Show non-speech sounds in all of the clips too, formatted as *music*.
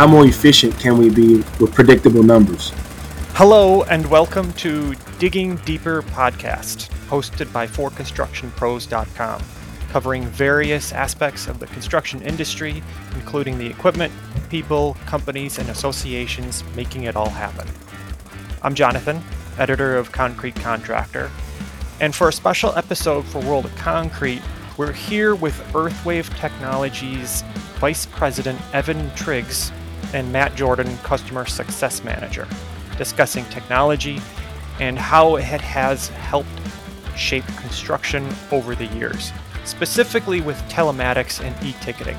how more efficient can we be with predictable numbers? Hello, and welcome to Digging Deeper podcast, hosted by ForConstructionPros.com, covering various aspects of the construction industry, including the equipment, people, companies, and associations making it all happen. I'm Jonathan, editor of Concrete Contractor, and for a special episode for World of Concrete, we're here with Earthwave Technologies Vice President Evan Triggs and Matt Jordan, Customer Success Manager, discussing technology and how it has helped shape construction over the years, specifically with telematics and e ticketing.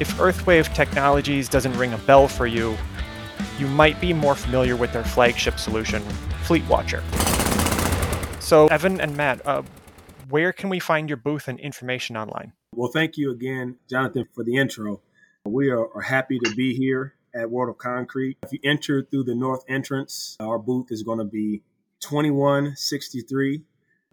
If Earthwave Technologies doesn't ring a bell for you, you might be more familiar with their flagship solution, FleetWatcher. So, Evan and Matt, uh, where can we find your booth and information online? Well, thank you again, Jonathan, for the intro. We are, are happy to be here at World of Concrete. If you enter through the north entrance, our booth is going to be 2163.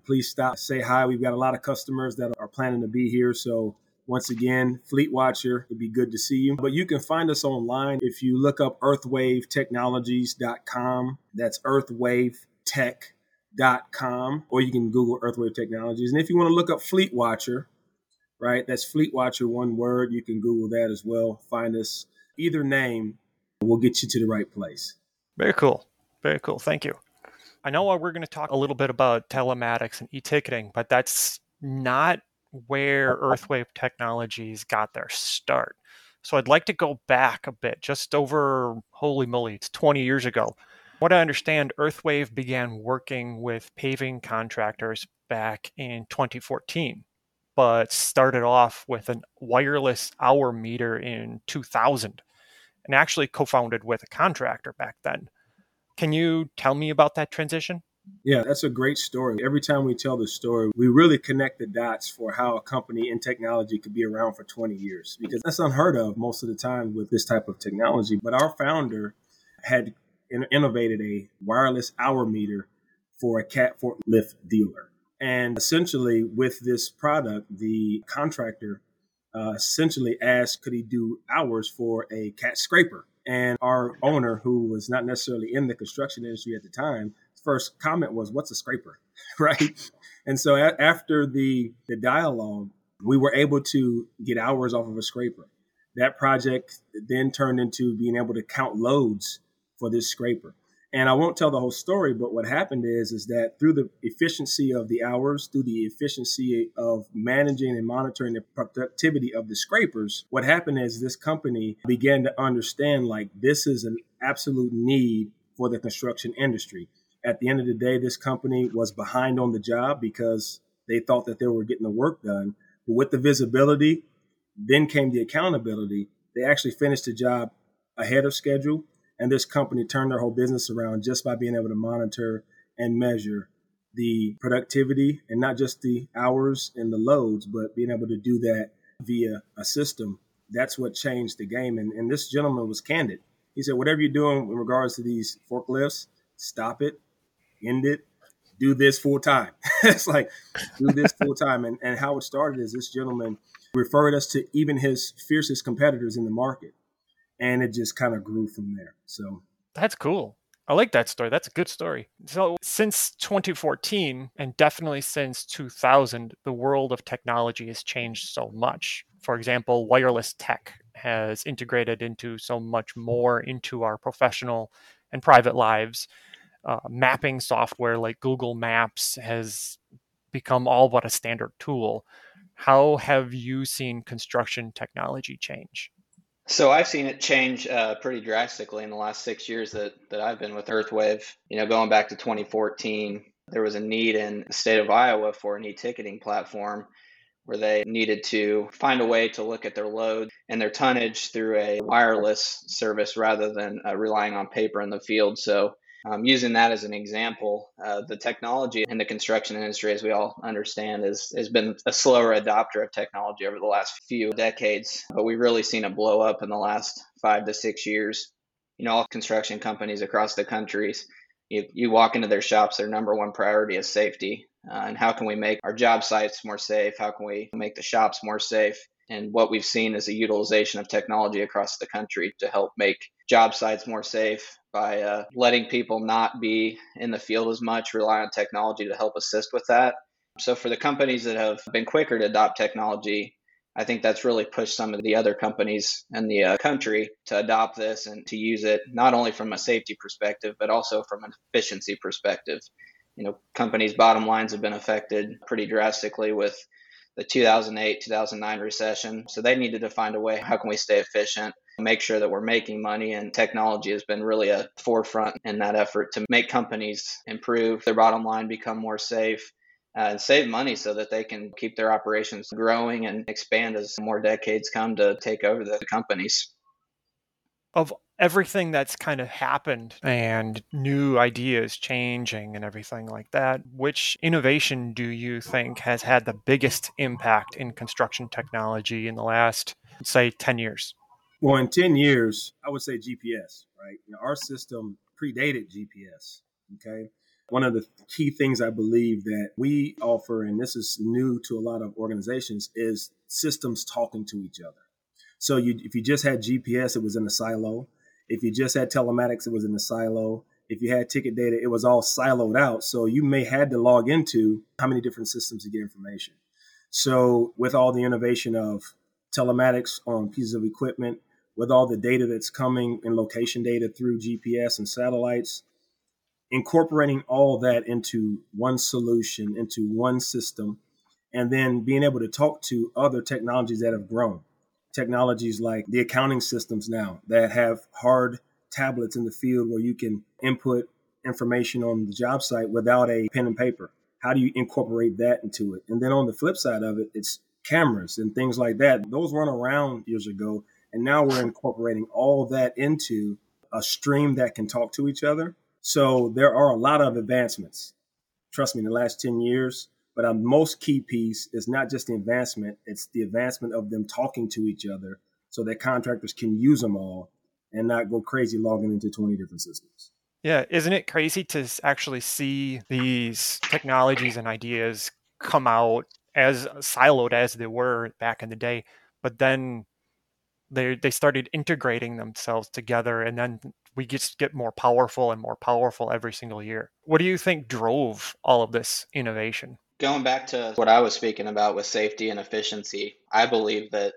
Please stop, say hi. We've got a lot of customers that are planning to be here. So, once again, FleetWatcher, it'd be good to see you. But you can find us online if you look up earthwavetechnologies.com. That's earthwavetech.com, or you can Google Earthwave Technologies. And if you want to look up Fleet Watcher, right, that's FleetWatcher, one word. You can Google that as well. Find us either name, we'll get you to the right place. Very cool. Very cool. Thank you. I know we're going to talk a little bit about telematics and e-ticketing, but that's not where Earthwave Technologies got their start. So I'd like to go back a bit, just over, holy moly, it's 20 years ago. What I understand, Earthwave began working with paving contractors back in 2014, but started off with a wireless hour meter in 2000 and actually co founded with a contractor back then. Can you tell me about that transition? Yeah, that's a great story. Every time we tell the story, we really connect the dots for how a company in technology could be around for 20 years because that's unheard of most of the time with this type of technology. But our founder had innovated a wireless hour meter for a cat forklift dealer. And essentially, with this product, the contractor uh, essentially asked, could he do hours for a cat scraper? And our owner, who was not necessarily in the construction industry at the time, first comment was, "What's a scraper?" *laughs* right? And so a- after the the dialogue, we were able to get hours off of a scraper. That project then turned into being able to count loads for this scraper. And I won't tell the whole story, but what happened is is that through the efficiency of the hours, through the efficiency of managing and monitoring the productivity of the scrapers, what happened is this company began to understand like this is an absolute need for the construction industry. At the end of the day, this company was behind on the job because they thought that they were getting the work done. But with the visibility, then came the accountability. They actually finished the job ahead of schedule and this company turned their whole business around just by being able to monitor and measure the productivity and not just the hours and the loads, but being able to do that via a system. That's what changed the game. And, and this gentleman was candid. He said, whatever you're doing in regards to these forklifts, stop it, end it, do this full time. *laughs* it's like, do this full time. And, and how it started is this gentleman referred us to even his fiercest competitors in the market and it just kind of grew from there. So that's cool. I like that story. That's a good story. So, since 2014, and definitely since 2000, the world of technology has changed so much. For example, wireless tech has integrated into so much more into our professional and private lives. Uh, mapping software like Google Maps has become all but a standard tool. How have you seen construction technology change? So I've seen it change uh, pretty drastically in the last six years that, that I've been with Earthwave. You know, going back to 2014, there was a need in the state of Iowa for an e-ticketing platform where they needed to find a way to look at their load and their tonnage through a wireless service rather than uh, relying on paper in the field. So um, using that as an example, uh, the technology in the construction industry, as we all understand, is, has been a slower adopter of technology over the last few decades, but we've really seen it blow up in the last five to six years. You know, all construction companies across the countries, you, you walk into their shops, their number one priority is safety. Uh, and how can we make our job sites more safe? How can we make the shops more safe? And what we've seen is a utilization of technology across the country to help make job sites more safe by uh, letting people not be in the field as much, rely on technology to help assist with that. So, for the companies that have been quicker to adopt technology, I think that's really pushed some of the other companies in the uh, country to adopt this and to use it not only from a safety perspective, but also from an efficiency perspective. You know, companies' bottom lines have been affected pretty drastically with the 2008 2009 recession. So they needed to find a way how can we stay efficient, make sure that we're making money, and technology has been really a forefront in that effort to make companies improve their bottom line, become more safe, uh, and save money so that they can keep their operations growing and expand as more decades come to take over the companies. Of everything that's kind of happened and new ideas changing and everything like that, which innovation do you think has had the biggest impact in construction technology in the last, say, 10 years? Well, in 10 years, I would say GPS, right? You know, our system predated GPS, okay? One of the key things I believe that we offer, and this is new to a lot of organizations, is systems talking to each other. So you, if you just had GPS, it was in a silo. If you just had telematics, it was in a silo. If you had ticket data, it was all siloed out. So you may had to log into how many different systems to get information. So with all the innovation of telematics on pieces of equipment, with all the data that's coming in location data through GPS and satellites, incorporating all that into one solution, into one system, and then being able to talk to other technologies that have grown. Technologies like the accounting systems now that have hard tablets in the field where you can input information on the job site without a pen and paper. How do you incorporate that into it? And then on the flip side of it, it's cameras and things like that. Those weren't around years ago. And now we're incorporating all that into a stream that can talk to each other so there are a lot of advancements. Trust me, in the last 10 years, but a most key piece is not just the advancement, it's the advancement of them talking to each other so that contractors can use them all and not go crazy logging into 20 different systems. Yeah, isn't it crazy to actually see these technologies and ideas come out as siloed as they were back in the day, but then they they started integrating themselves together and then we just get more powerful and more powerful every single year. What do you think drove all of this innovation? Going back to what I was speaking about with safety and efficiency, I believe that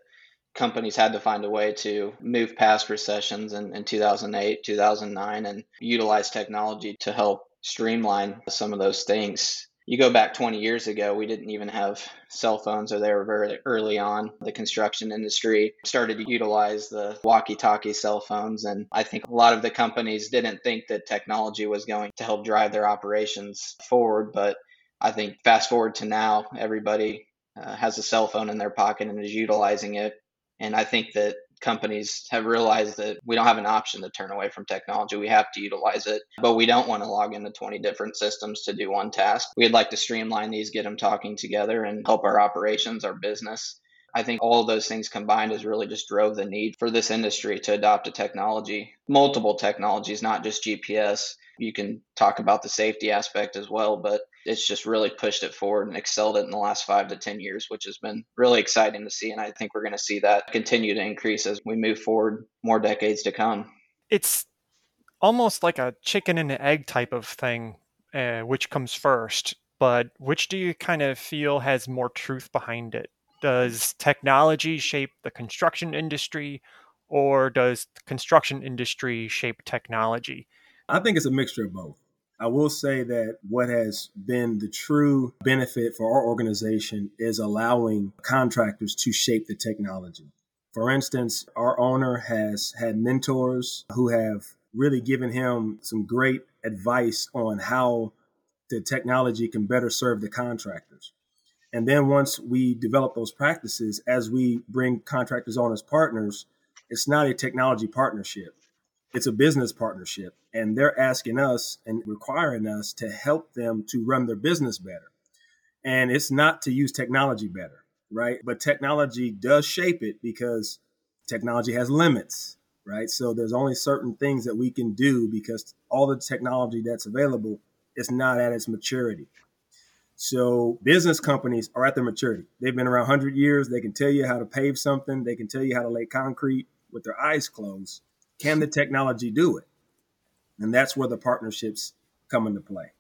companies had to find a way to move past recessions in, in 2008, 2009, and utilize technology to help streamline some of those things you go back 20 years ago, we didn't even have cell phones, or they were very early on. The construction industry started to utilize the walkie talkie cell phones. And I think a lot of the companies didn't think that technology was going to help drive their operations forward. But I think fast forward to now, everybody uh, has a cell phone in their pocket and is utilizing it. And I think that companies have realized that we don't have an option to turn away from technology. We have to utilize it, but we don't want to log into 20 different systems to do one task. We'd like to streamline these, get them talking together, and help our operations, our business. I think all of those things combined has really just drove the need for this industry to adopt a technology, multiple technologies, not just GPS. You can talk about the safety aspect as well, but it's just really pushed it forward and excelled it in the last five to 10 years, which has been really exciting to see. And I think we're going to see that continue to increase as we move forward more decades to come. It's almost like a chicken and egg type of thing, uh, which comes first, but which do you kind of feel has more truth behind it? Does technology shape the construction industry, or does the construction industry shape technology? I think it's a mixture of both. I will say that what has been the true benefit for our organization is allowing contractors to shape the technology. For instance, our owner has had mentors who have really given him some great advice on how the technology can better serve the contractors. And then once we develop those practices, as we bring contractors on as partners, it's not a technology partnership it's a business partnership and they're asking us and requiring us to help them to run their business better and it's not to use technology better right but technology does shape it because technology has limits right so there's only certain things that we can do because all the technology that's available is not at its maturity So business companies are at their maturity. They've been around 100 years. They can tell you how to pave something. They can tell you how to lay concrete with their eyes closed. Can the technology do it? And that's where the partnerships come into play.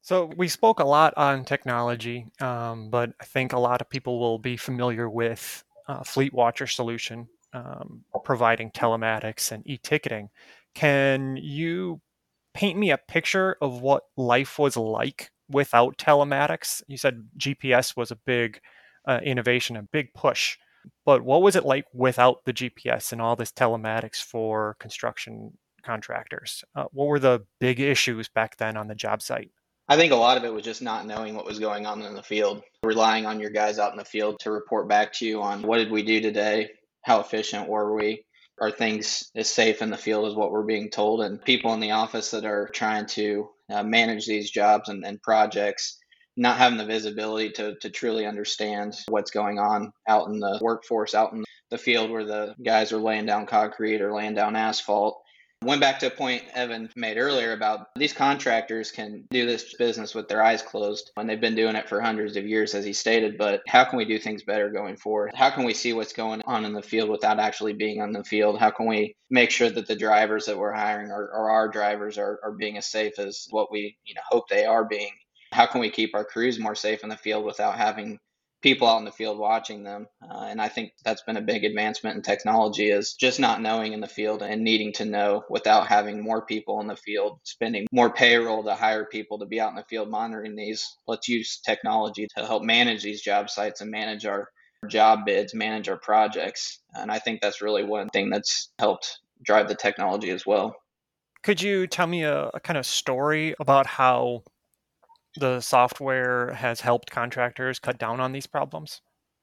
So we spoke a lot on technology, um, but I think a lot of people will be familiar with uh, FleetWatcher solution um, providing telematics and e-ticketing. Can you paint me a picture of what life was like without telematics? You said GPS was a big uh, innovation, a big push, but what was it like without the GPS and all this telematics for construction contractors? Uh, what were the big issues back then on the job site? I think a lot of it was just not knowing what was going on in the field, relying on your guys out in the field to report back to you on what did we do today, how efficient were we, are things as safe in the field as what we're being told, and people in the office that are trying to uh, manage these jobs and, and projects not having the visibility to, to truly understand what's going on out in the workforce, out in the field where the guys are laying down concrete or laying down asphalt Went back to a point Evan made earlier about these contractors can do this business with their eyes closed and they've been doing it for hundreds of years, as he stated. But how can we do things better going forward? How can we see what's going on in the field without actually being on the field? How can we make sure that the drivers that we're hiring or, or our drivers are, are being as safe as what we you know hope they are being? How can we keep our crews more safe in the field without having people out in the field watching them. Uh, and I think that's been a big advancement in technology is just not knowing in the field and needing to know without having more people in the field, spending more payroll to hire people to be out in the field monitoring these. Let's use technology to help manage these job sites and manage our job bids, manage our projects. And I think that's really one thing that's helped drive the technology as well. Could you tell me a, a kind of story about how the software has helped contractors cut down on these problems?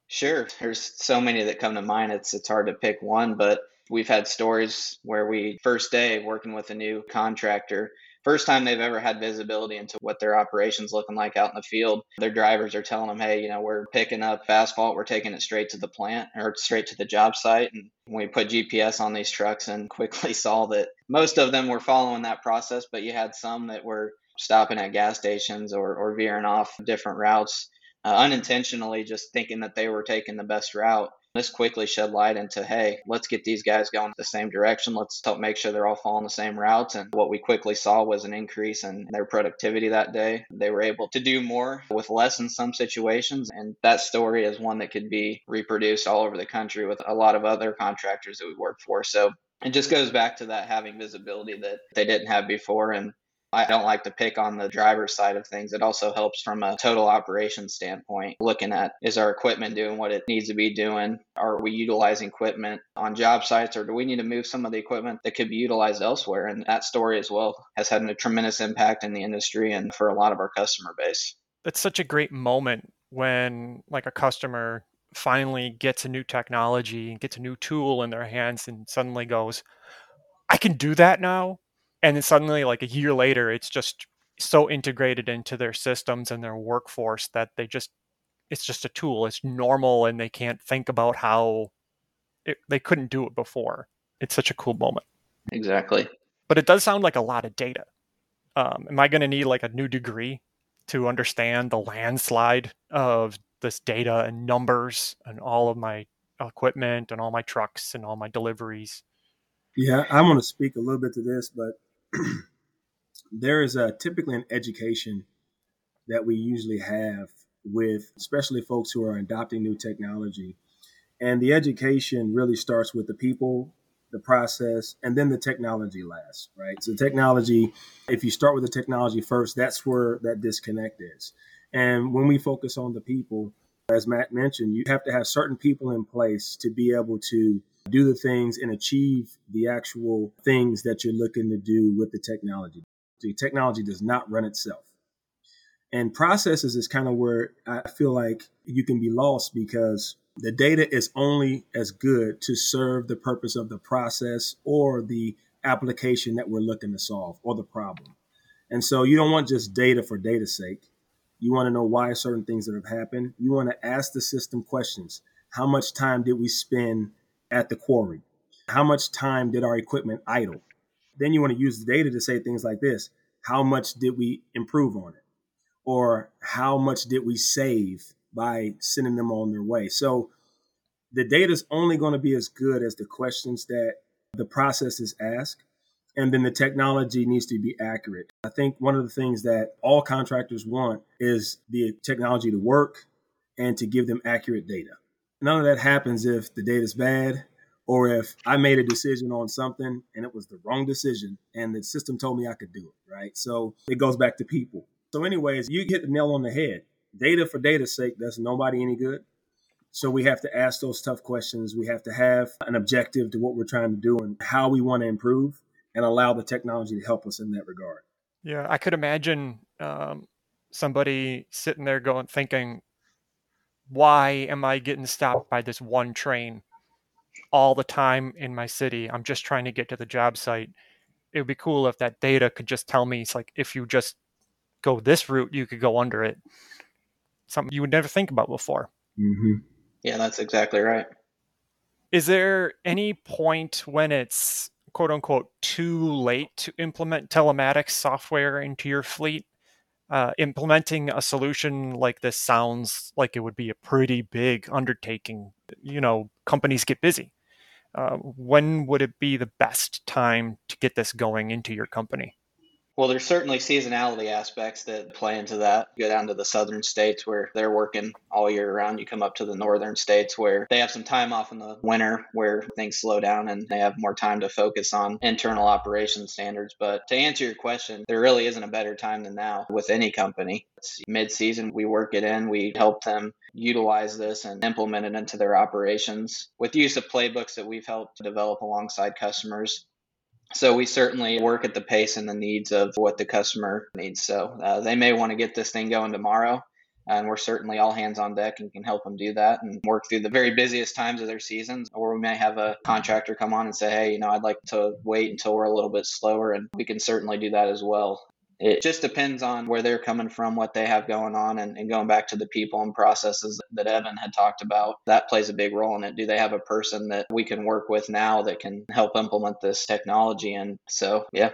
Sure. There's so many that come to mind. It's it's hard to pick one, but we've had stories where we first day working with a new contractor, first time they've ever had visibility into what their operations looking like out in the field. Their drivers are telling them, "Hey, you know, we're picking up asphalt, we're taking it straight to the plant or straight to the job site." And we put GPS on these trucks and *laughs* quickly saw that most of them were following that process, but you had some that were stopping at gas stations or, or veering off different routes uh, unintentionally, just thinking that they were taking the best route. This quickly shed light into, hey, let's get these guys going the same direction. Let's help make sure they're all following the same routes. And what we quickly saw was an increase in their productivity that day. They were able to do more with less in some situations. And that story is one that could be reproduced all over the country with a lot of other contractors that we work for. So it just goes back to that having visibility that they didn't have before. And I don't like to pick on the driver's side of things. It also helps from a total operation standpoint, looking at is our equipment doing what it needs to be doing? Are we utilizing equipment on job sites or do we need to move some of the equipment that could be utilized elsewhere? And that story as well has had a tremendous impact in the industry and for a lot of our customer base. It's such a great moment when like a customer finally gets a new technology, and gets a new tool in their hands and suddenly goes, I can do that now and then suddenly like a year later it's just so integrated into their systems and their workforce that they just it's just a tool. It's normal and they can't think about how it, they couldn't do it before. It's such a cool moment. Exactly. But it does sound like a lot of data. Um, am i going to need like a new degree to understand the landslide of this data and numbers and all of my equipment and all my trucks and all my deliveries? Yeah i want to speak a little bit to this but *clears throat* there is a typically an education that we usually have with especially folks who are adopting new technology. And the education really starts with the people, the process, and then the technology last, right? So technology, if you start with the technology first, that's where that disconnect is. And when we focus on the people, as Matt mentioned, you have to have certain people in place to be able to do the things and achieve the actual things that you're looking to do with the technology. The technology does not run itself. And processes is kind of where I feel like you can be lost because the data is only as good to serve the purpose of the process or the application that we're looking to solve or the problem. And so you don't want just data for data's sake. You want to know why certain things that have happened. You want to ask the system questions. How much time did we spend at the quarry? How much time did our equipment idle? Then you want to use the data to say things like this How much did we improve on it? or how much did we save by sending them on their way. So the data is only going to be as good as the questions that the processes ask. And then the technology needs to be accurate. I think one of the things that all contractors want is the technology to work and to give them accurate data. None of that happens if the data is bad or if I made a decision on something and it was the wrong decision and the system told me I could do it, right? So it goes back to people. So, anyways, you hit the nail on the head. Data for data's sake does nobody any good. So we have to ask those tough questions. We have to have an objective to what we're trying to do and how we want to improve and allow the technology to help us in that regard. Yeah, I could imagine um, somebody sitting there going, thinking, why am I getting stopped by this one train all the time in my city? I'm just trying to get to the job site. It would be cool if that data could just tell me, it's like, if you just go this route, you could go under it. Something you would never think about before. Mm-hmm. Yeah, that's exactly right. Is there any point when it's quote unquote too late to implement telematics software into your fleet? Uh, implementing a solution like this sounds like it would be a pretty big undertaking. You know, companies get busy. Uh, when would it be the best time to get this going into your company? Well, there's certainly seasonality aspects that play into that. You go down to the southern states where they're working all year round. You come up to the northern states where they have some time off in the winter where things slow down and they have more time to focus on internal operation standards. But to answer your question, there really isn't a better time than now with any company. It's mid season, we work it in, we help them utilize this and implement it into their operations with use of playbooks that we've helped develop alongside customers so we certainly work at the pace and the needs of what the customer needs. So uh, they may want to get this thing going tomorrow, and we're certainly all hands on deck and can help them do that and work through the very busiest times of their seasons. Or we may have a contractor come on and say, hey, you know, I'd like to wait until we're a little bit slower, and we can certainly do that as well. It just depends on where they're coming from, what they have going on, and, and, going back to the people and processes that Evan had talked about. That plays a big role in it. Do they have a person that we can work with now that can help implement this technology? And so, yeah.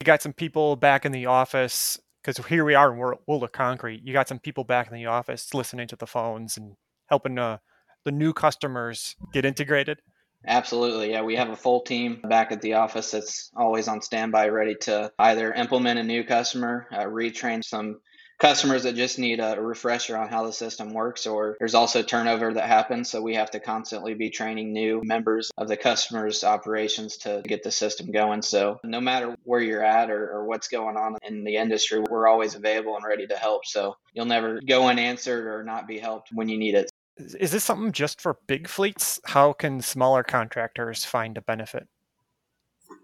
You got some people back in the office because here we are in World of Concrete. You got some people back in the office listening to the phones and helping uh, the new customers get integrated. Absolutely. Yeah, we have a full team back at the office that's always on standby, ready to either implement a new customer, uh, retrain some customers that just need a refresher on how the system works, or there's also turnover that happens. So we have to constantly be training new members of the customer's operations to get the system going. So no matter where you're at or, or what's going on in the industry, we're always available and ready to help. So you'll never go unanswered or not be helped when you need it. Is this something just for big fleets? How can smaller contractors find a benefit?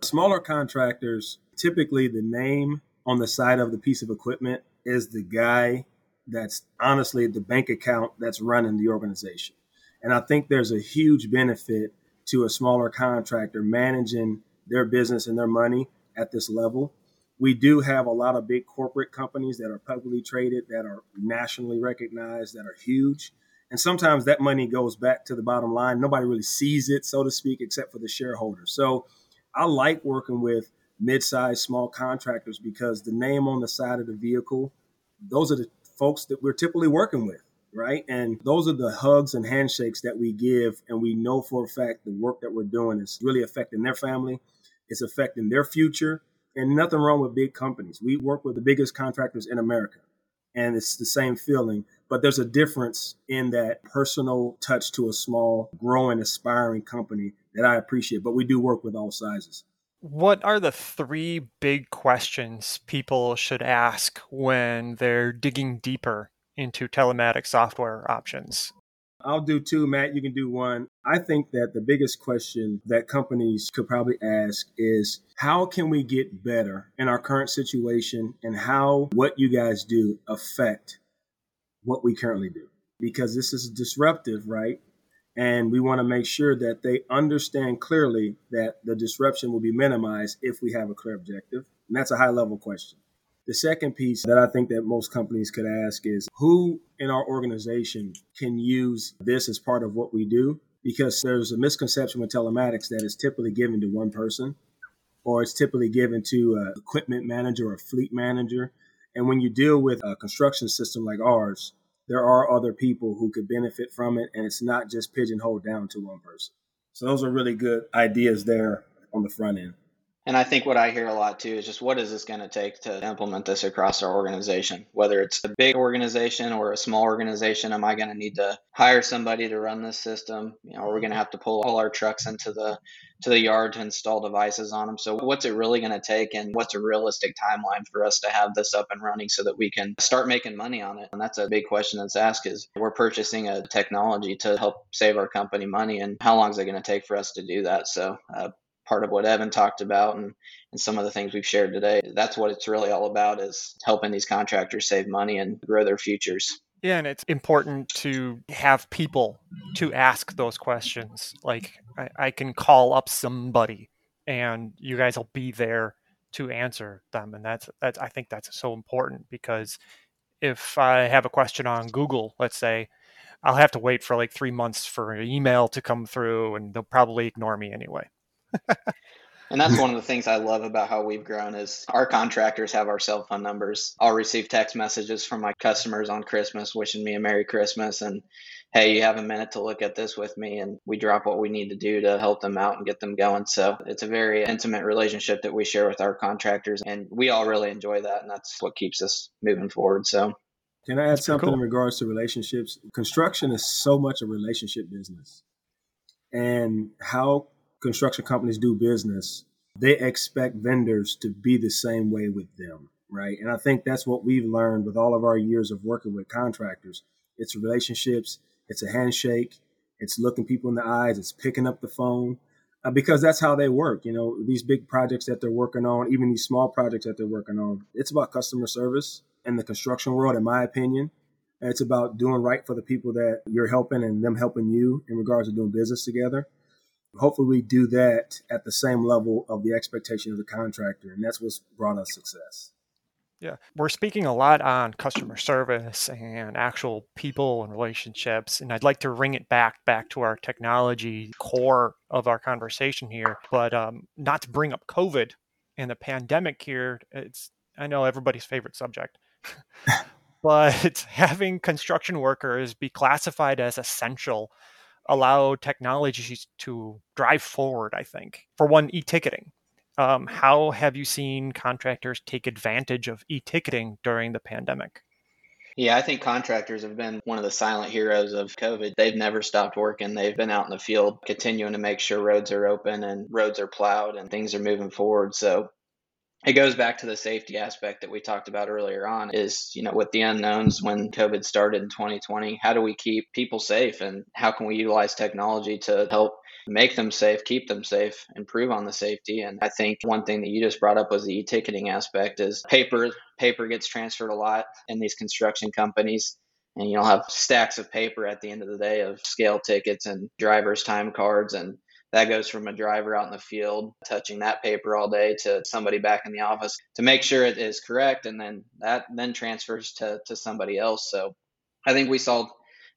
Smaller contractors, typically the name on the side of the piece of equipment is the guy that's honestly the bank account that's running the organization. And I think there's a huge benefit to a smaller contractor managing their business and their money at this level. We do have a lot of big corporate companies that are publicly traded, that are nationally recognized, that are huge. And sometimes that money goes back to the bottom line. Nobody really sees it, so to speak, except for the shareholders. So I like working with mid-sized small contractors because the name on the side of the vehicle, those are the folks that we're typically working with, right? And those are the hugs and handshakes that we give. And we know for a fact the work that we're doing is really affecting their family, it's affecting their future. And nothing wrong with big companies. We work with the biggest contractors in America, and it's the same feeling but there's a difference in that personal touch to a small, growing, aspiring company that I appreciate. But we do work with all sizes. What are the three big questions people should ask when they're digging deeper into telematic software options? I'll do two, Matt. You can do one. I think that the biggest question that companies could probably ask is how can we get better in our current situation and how what you guys do affect what we currently do because this is disruptive, right? And we want to make sure that they understand clearly that the disruption will be minimized if we have a clear objective. And that's a high level question. The second piece that I think that most companies could ask is who in our organization can use this as part of what we do? Because there's a misconception with telematics that it's typically given to one person or it's typically given to an equipment manager or a fleet manager And when you deal with a construction system like ours, there are other people who could benefit from it, and it's not just pigeonholed down to one person. So those are really good ideas there on the front end. And I think what I hear a lot too is just what is this going to take to implement this across our organization? Whether it's a big organization or a small organization, am I going to need to hire somebody to run this system? You know, are we going to have to pull all our trucks into the to the yard to install devices on them? So what's it really going to take, and what's a realistic timeline for us to have this up and running so that we can start making money on it? And that's a big question that's asked: is we're purchasing a technology to help save our company money, and how long is it going to take for us to do that? So uh, part of what Evan talked about and, and some of the things we've shared today. That's what it's really all about is helping these contractors save money and grow their futures. Yeah, and it's important to have people to ask those questions. Like I, I can call up somebody and you guys will be there to answer them. And that's that's I think that's so important because if I have a question on Google, let's say, I'll have to wait for like three months for an email to come through and they'll probably ignore me anyway and that's one of the things I love about how we've grown is our contractors have our cell phone numbers. I'll receive text messages from my customers on Christmas wishing me a Merry Christmas and hey, you have a minute to look at this with me and we drop what we need to do to help them out and get them going. So it's a very intimate relationship that we share with our contractors and we all really enjoy that and that's what keeps us moving forward. So can I add something cool. in regards to relationships? Construction is so much a relationship business. And how construction companies do business, they expect vendors to be the same way with them, right? And I think that's what we've learned with all of our years of working with contractors. It's relationships, it's a handshake, it's looking people in the eyes, it's picking up the phone. Uh, because that's how they work. You know, these big projects that they're working on, even these small projects that they're working on, it's about customer service in the construction world, in my opinion. It's about doing right for the people that you're helping and them helping you in regards to doing business together. Hopefully, we do that at the same level of the expectation of the contractor, and that's what's brought us success. Yeah, we're speaking a lot on customer service and actual people and relationships, and I'd like to ring it back back to our technology core of our conversation here. But um, not to bring up COVID and the pandemic here. It's I know everybody's favorite subject, *laughs* but *laughs* having construction workers be classified as essential allow technologies to drive forward, I think. For one, e ticketing. Um, how have you seen contractors take advantage of e ticketing during the pandemic? Yeah, I think contractors have been one of the silent heroes of COVID. They've never stopped working. They've been out in the field continuing to make sure roads are open and roads are plowed and things are moving forward. So it goes back to the safety aspect that we talked about earlier on is you know with the unknowns when covid started in 2020 how do we keep people safe and how can we utilize technology to help make them safe keep them safe improve on the safety? And i think one thing that you just brought up was the e-ticketing aspect is paper paper gets transferred a lot in these construction companies and you'll have stacks of paper at the end of the day of scale tickets and drivers time cards and that goes from a driver out in the field touching that paper all day to somebody back in the office to make sure it is correct and then that then transfers to, to somebody else. So i think we saw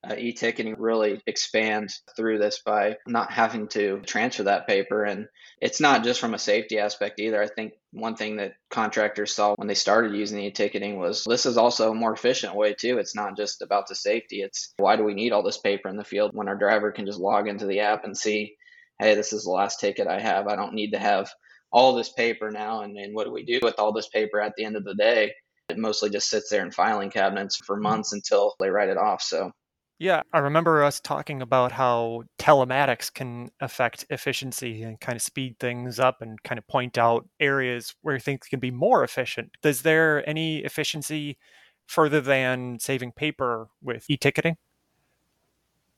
uh, e-ticketing really expand through this by not having to transfer that paper. And it's not just from a safety aspect either. I think one thing that contractors saw when they started using e-ticketing was this is also a more efficient way too. It's not just about the safety. It's why do we need all this paper in the field when our driver can just log into the app and see hey, this is the last ticket I have. I don't need to have all this paper now. And, and what do we do with all this paper at the end of the day? It mostly just sits there in filing cabinets for mm-hmm. months until they write it off. So, yeah, I remember us talking about how telematics can affect efficiency and kind of speed things up and kind of point out areas where things can be more efficient. Is there any efficiency further than saving paper with e ticketing?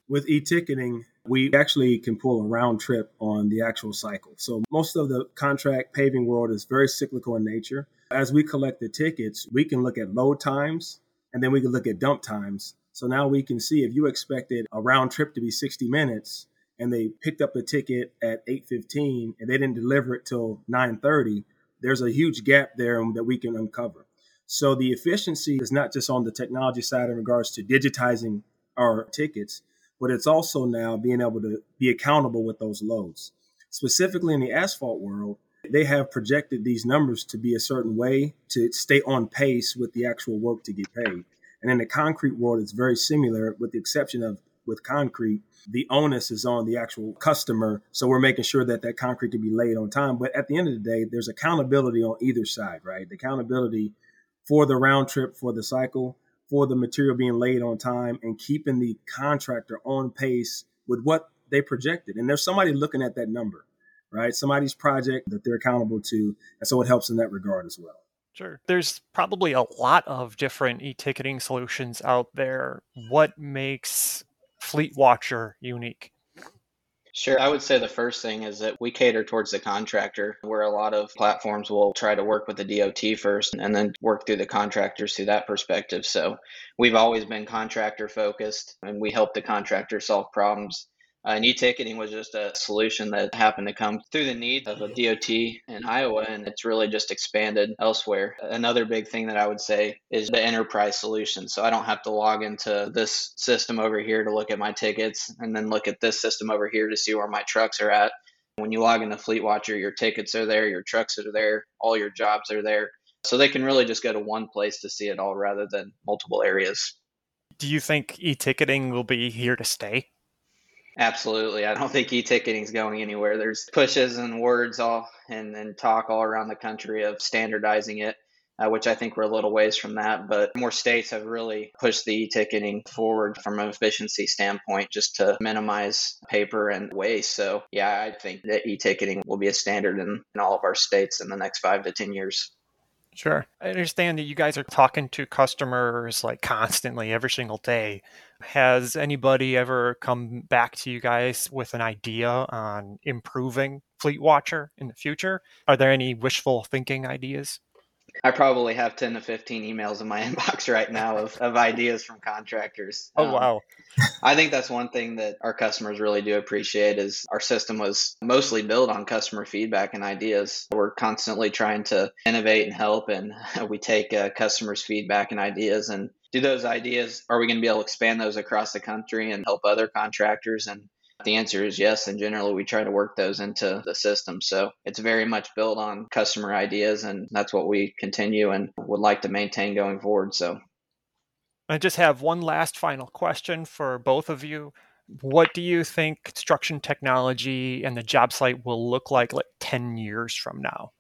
With e ticketing, we actually can pull a round trip on the actual cycle. So most of the contract paving world is very cyclical in nature. As we collect the tickets, we can look at load times and then we can look at dump times. So now we can see if you expected a round trip to be 60 minutes and they picked up the ticket at 8:15 and they didn't deliver it till 9:30, there's a huge gap there that we can uncover. So the efficiency is not just on the technology side in regards to digitizing our tickets, but it's also now being able to be accountable with those loads. Specifically in the asphalt world, they have projected these numbers to be a certain way to stay on pace with the actual work to get paid. And in the concrete world, it's very similar, with the exception of with concrete, the onus is on the actual customer. So we're making sure that that concrete can be laid on time. But at the end of the day, there's accountability on either side, right? The accountability for the round trip, for the cycle, for the material being laid on time, and keeping the contractor on pace with what they projected. And there's somebody looking at that number, right? Somebody's project that they're accountable to. And so it helps in that regard as well. Sure. There's probably a lot of different e ticketing solutions out there. What makes FleetWatcher unique? Sure. I would say the first thing is that we cater towards the contractor, where a lot of platforms will try to work with the DOT first and then work through the contractors through that perspective. So we've always been contractor focused and we help the contractor solve problems Uh, and e-ticketing was just a solution that happened to come through the need of a DOT in Iowa, and it's really just expanded elsewhere. Another big thing that I would say is the enterprise solution. So I don't have to log into this system over here to look at my tickets, and then look at this system over here to see where my trucks are at. When you log into FleetWatcher, your tickets are there, your trucks are there, all your jobs are there. So they can really just go to one place to see it all rather than multiple areas. Do you think e ticketing will be here to stay? Absolutely. I don't think e-ticketing is going anywhere. There's pushes and words all and, and talk all around the country of standardizing it, uh, which I think we're a little ways from that. But more states have really pushed the e-ticketing forward from an efficiency standpoint just to minimize paper and waste. So yeah, I think that e-ticketing will be a standard in, in all of our states in the next five to 10 years. Sure. I understand that you guys are talking to customers like constantly every single day. Has anybody ever come back to you guys with an idea on improving FleetWatcher in the future? Are there any wishful thinking ideas? I probably have 10 to 15 emails in my *laughs* inbox right now of, of ideas from contractors. Oh, um, wow. I think that's one thing that our customers really do appreciate is our system was mostly built on customer feedback and ideas. We're constantly trying to innovate and help, and *laughs* we take uh, customers' feedback and ideas and do those ideas. Are we going to be able to expand those across the country and help other contractors and the answer is yes, and generally we try to work those into the system. So it's very much built on customer ideas, and that's what we continue and would like to maintain going forward. So I just have one last final question for both of you. What do you think construction technology and the job site will look like like 10 years from now?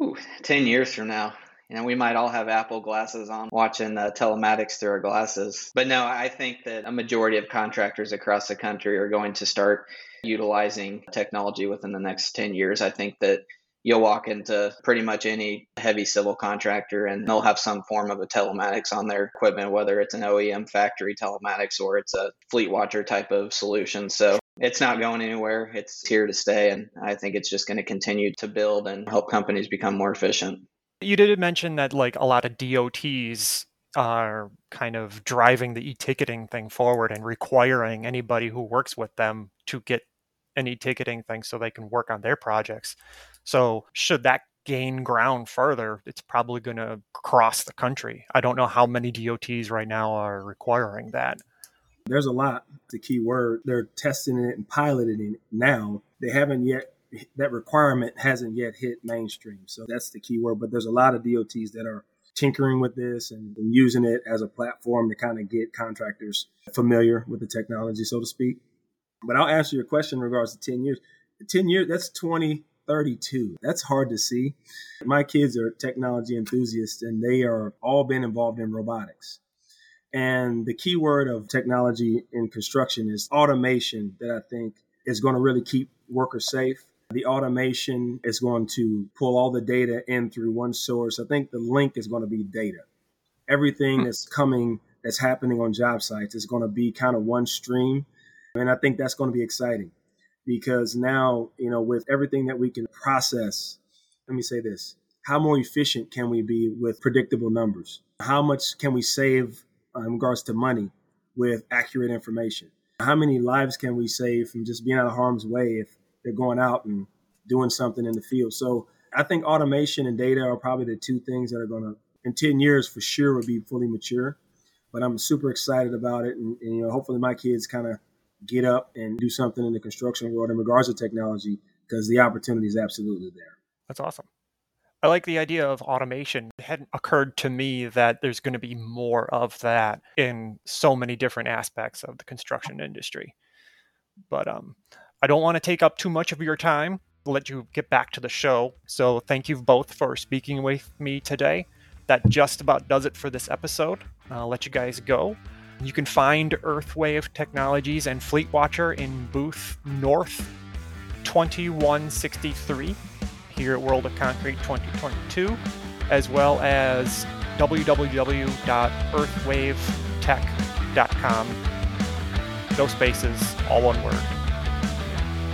Ooh, 10 years from now you know, we might all have Apple glasses on watching uh, telematics through our glasses. But no, I think that a majority of contractors across the country are going to start utilizing technology within the next 10 years. I think that you'll walk into pretty much any heavy civil contractor and they'll have some form of a telematics on their equipment, whether it's an OEM factory telematics or it's a FleetWatcher type of solution. So it's not going anywhere. It's here to stay. And I think it's just going to continue to build and help companies become more efficient. You did mention that like a lot of DOTs are kind of driving the e-ticketing thing forward and requiring anybody who works with them to get an e-ticketing thing so they can work on their projects. So should that gain ground further, it's probably going to cross the country. I don't know how many DOTs right now are requiring that. There's a lot. The key word. They're testing it and piloting it now. They haven't yet that requirement hasn't yet hit mainstream. So that's the key word. But there's a lot of DOTs that are tinkering with this and, using it as a platform to kind of get contractors familiar with the technology, so to speak. But I'll answer your question in regards to 10 years. 10 years, that's 2032. That's hard to see. My kids are technology enthusiasts and they are all been involved in robotics. And the key word of technology in construction is automation that I think is going to really keep workers safe the automation is going to pull all the data in through one source. I think the link is going to be data. Everything hmm. that's coming, that's happening on job sites is going to be kind of one stream. And I think that's going to be exciting because now, you know, with everything that we can process, let me say this how more efficient can we be with predictable numbers? How much can we save uh, in regards to money with accurate information? How many lives can we save from just being out of harm's way if they're going out and doing something in the field. So I think automation and data are probably the two things that are going to, in 10 years for sure, will be fully mature. But I'm super excited about it. And, and you know, hopefully my kids kind of get up and do something in the construction world in regards to technology because the opportunity is absolutely there. That's awesome. I like the idea of automation. It hadn't occurred to me that there's going to be more of that in so many different aspects of the construction industry. But um, I don't want to take up too much of your time. Let you get back to the show. So thank you both for speaking with me today. That just about does it for this episode. I'll let you guys go. You can find Earthwave Technologies and FleetWatcher in booth North 2163 here at World of Concrete 2022, as well as www.earthwavetech.com. No spaces, all one word.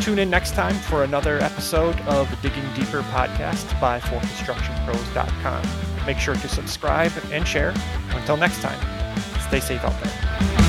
Tune in next time for another episode of Digging Deeper podcast by ForConstructionPros.com. Make sure to subscribe and share. Until next time, stay safe out there.